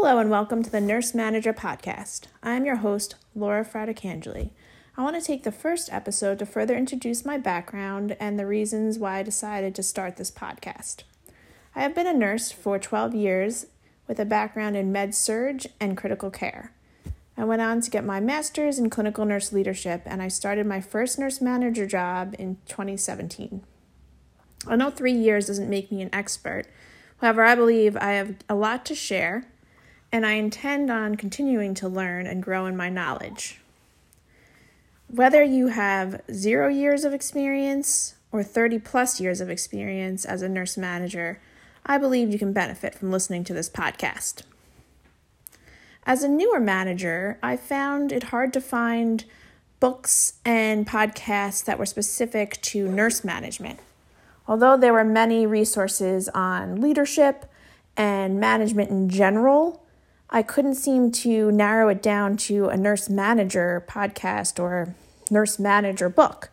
Hello and welcome to the Nurse Manager Podcast. I'm your host, Laura Fratacangeli. I want to take the first episode to further introduce my background and the reasons why I decided to start this podcast. I have been a nurse for 12 years with a background in med surg and critical care. I went on to get my master's in clinical nurse leadership and I started my first nurse manager job in 2017. I know three years doesn't make me an expert. However, I believe I have a lot to share and I intend on continuing to learn and grow in my knowledge. Whether you have zero years of experience or 30 plus years of experience as a nurse manager, I believe you can benefit from listening to this podcast. As a newer manager, I found it hard to find books and podcasts that were specific to nurse management. Although there were many resources on leadership and management in general, I couldn't seem to narrow it down to a nurse manager podcast or nurse manager book.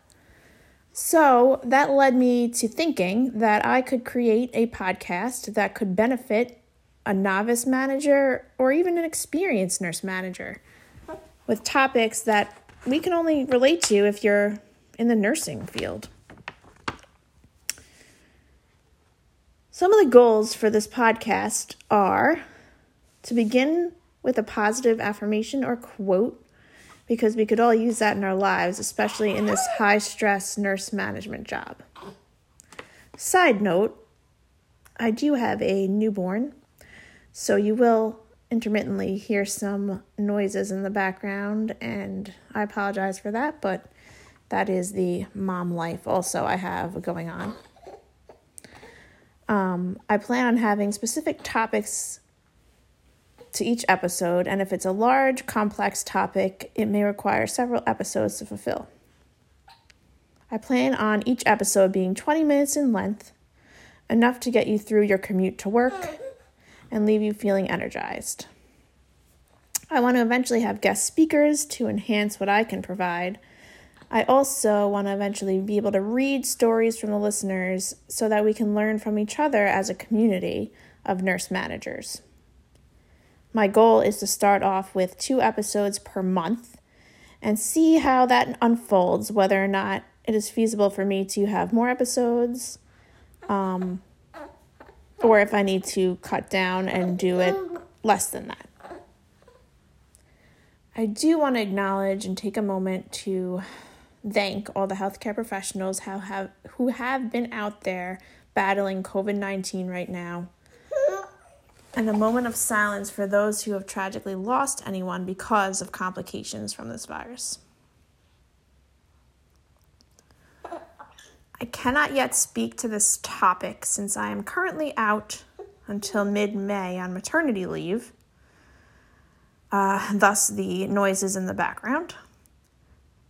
So that led me to thinking that I could create a podcast that could benefit a novice manager or even an experienced nurse manager with topics that we can only relate to if you're in the nursing field. Some of the goals for this podcast are to begin with a positive affirmation or quote, because we could all use that in our lives, especially in this high stress nurse management job. Side note, I do have a newborn, so you will intermittently hear some noises in the background, and I apologize for that, but that is the mom life also I have going on. Um, I plan on having specific topics to each episode, and if it's a large, complex topic, it may require several episodes to fulfill. I plan on each episode being 20 minutes in length, enough to get you through your commute to work and leave you feeling energized. I want to eventually have guest speakers to enhance what I can provide. I also want to eventually be able to read stories from the listeners so that we can learn from each other as a community of nurse managers. My goal is to start off with two episodes per month and see how that unfolds, whether or not it is feasible for me to have more episodes, um, or if I need to cut down and do it less than that. I do want to acknowledge and take a moment to thank all the healthcare professionals who have, who have been out there battling COVID 19 right now and a moment of silence for those who have tragically lost anyone because of complications from this virus. I cannot yet speak to this topic since I am currently out until mid May on maternity leave, uh, thus, the noises in the background.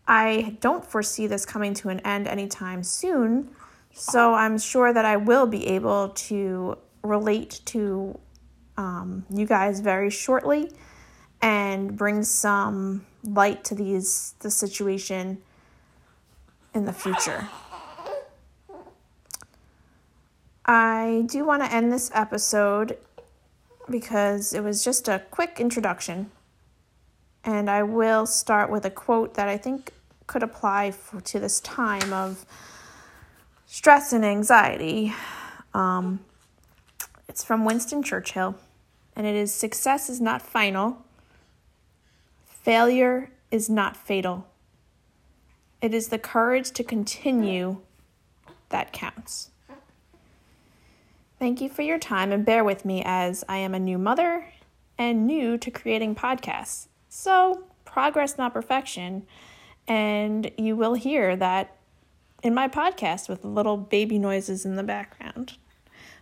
I don't foresee this coming to an end anytime soon, so I'm sure that I will be able to relate to um, you guys very shortly and bring some light to these the situation in the future. I do want to end this episode because it was just a quick introduction. And I will start with a quote that I think could apply for, to this time of stress and anxiety. Um, it's from Winston Churchill and it is success is not final, failure is not fatal. It is the courage to continue that counts. Thank you for your time and bear with me as I am a new mother and new to creating podcasts. So, progress, not perfection. And you will hear that in my podcast with little baby noises in the background.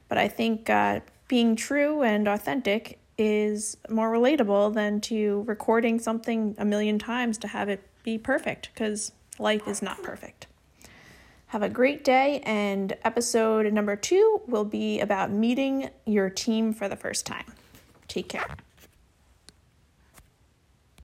But I think uh, being true and authentic is more relatable than to recording something a million times to have it be perfect because life is not perfect. Have a great day, and episode number two will be about meeting your team for the first time. Take care.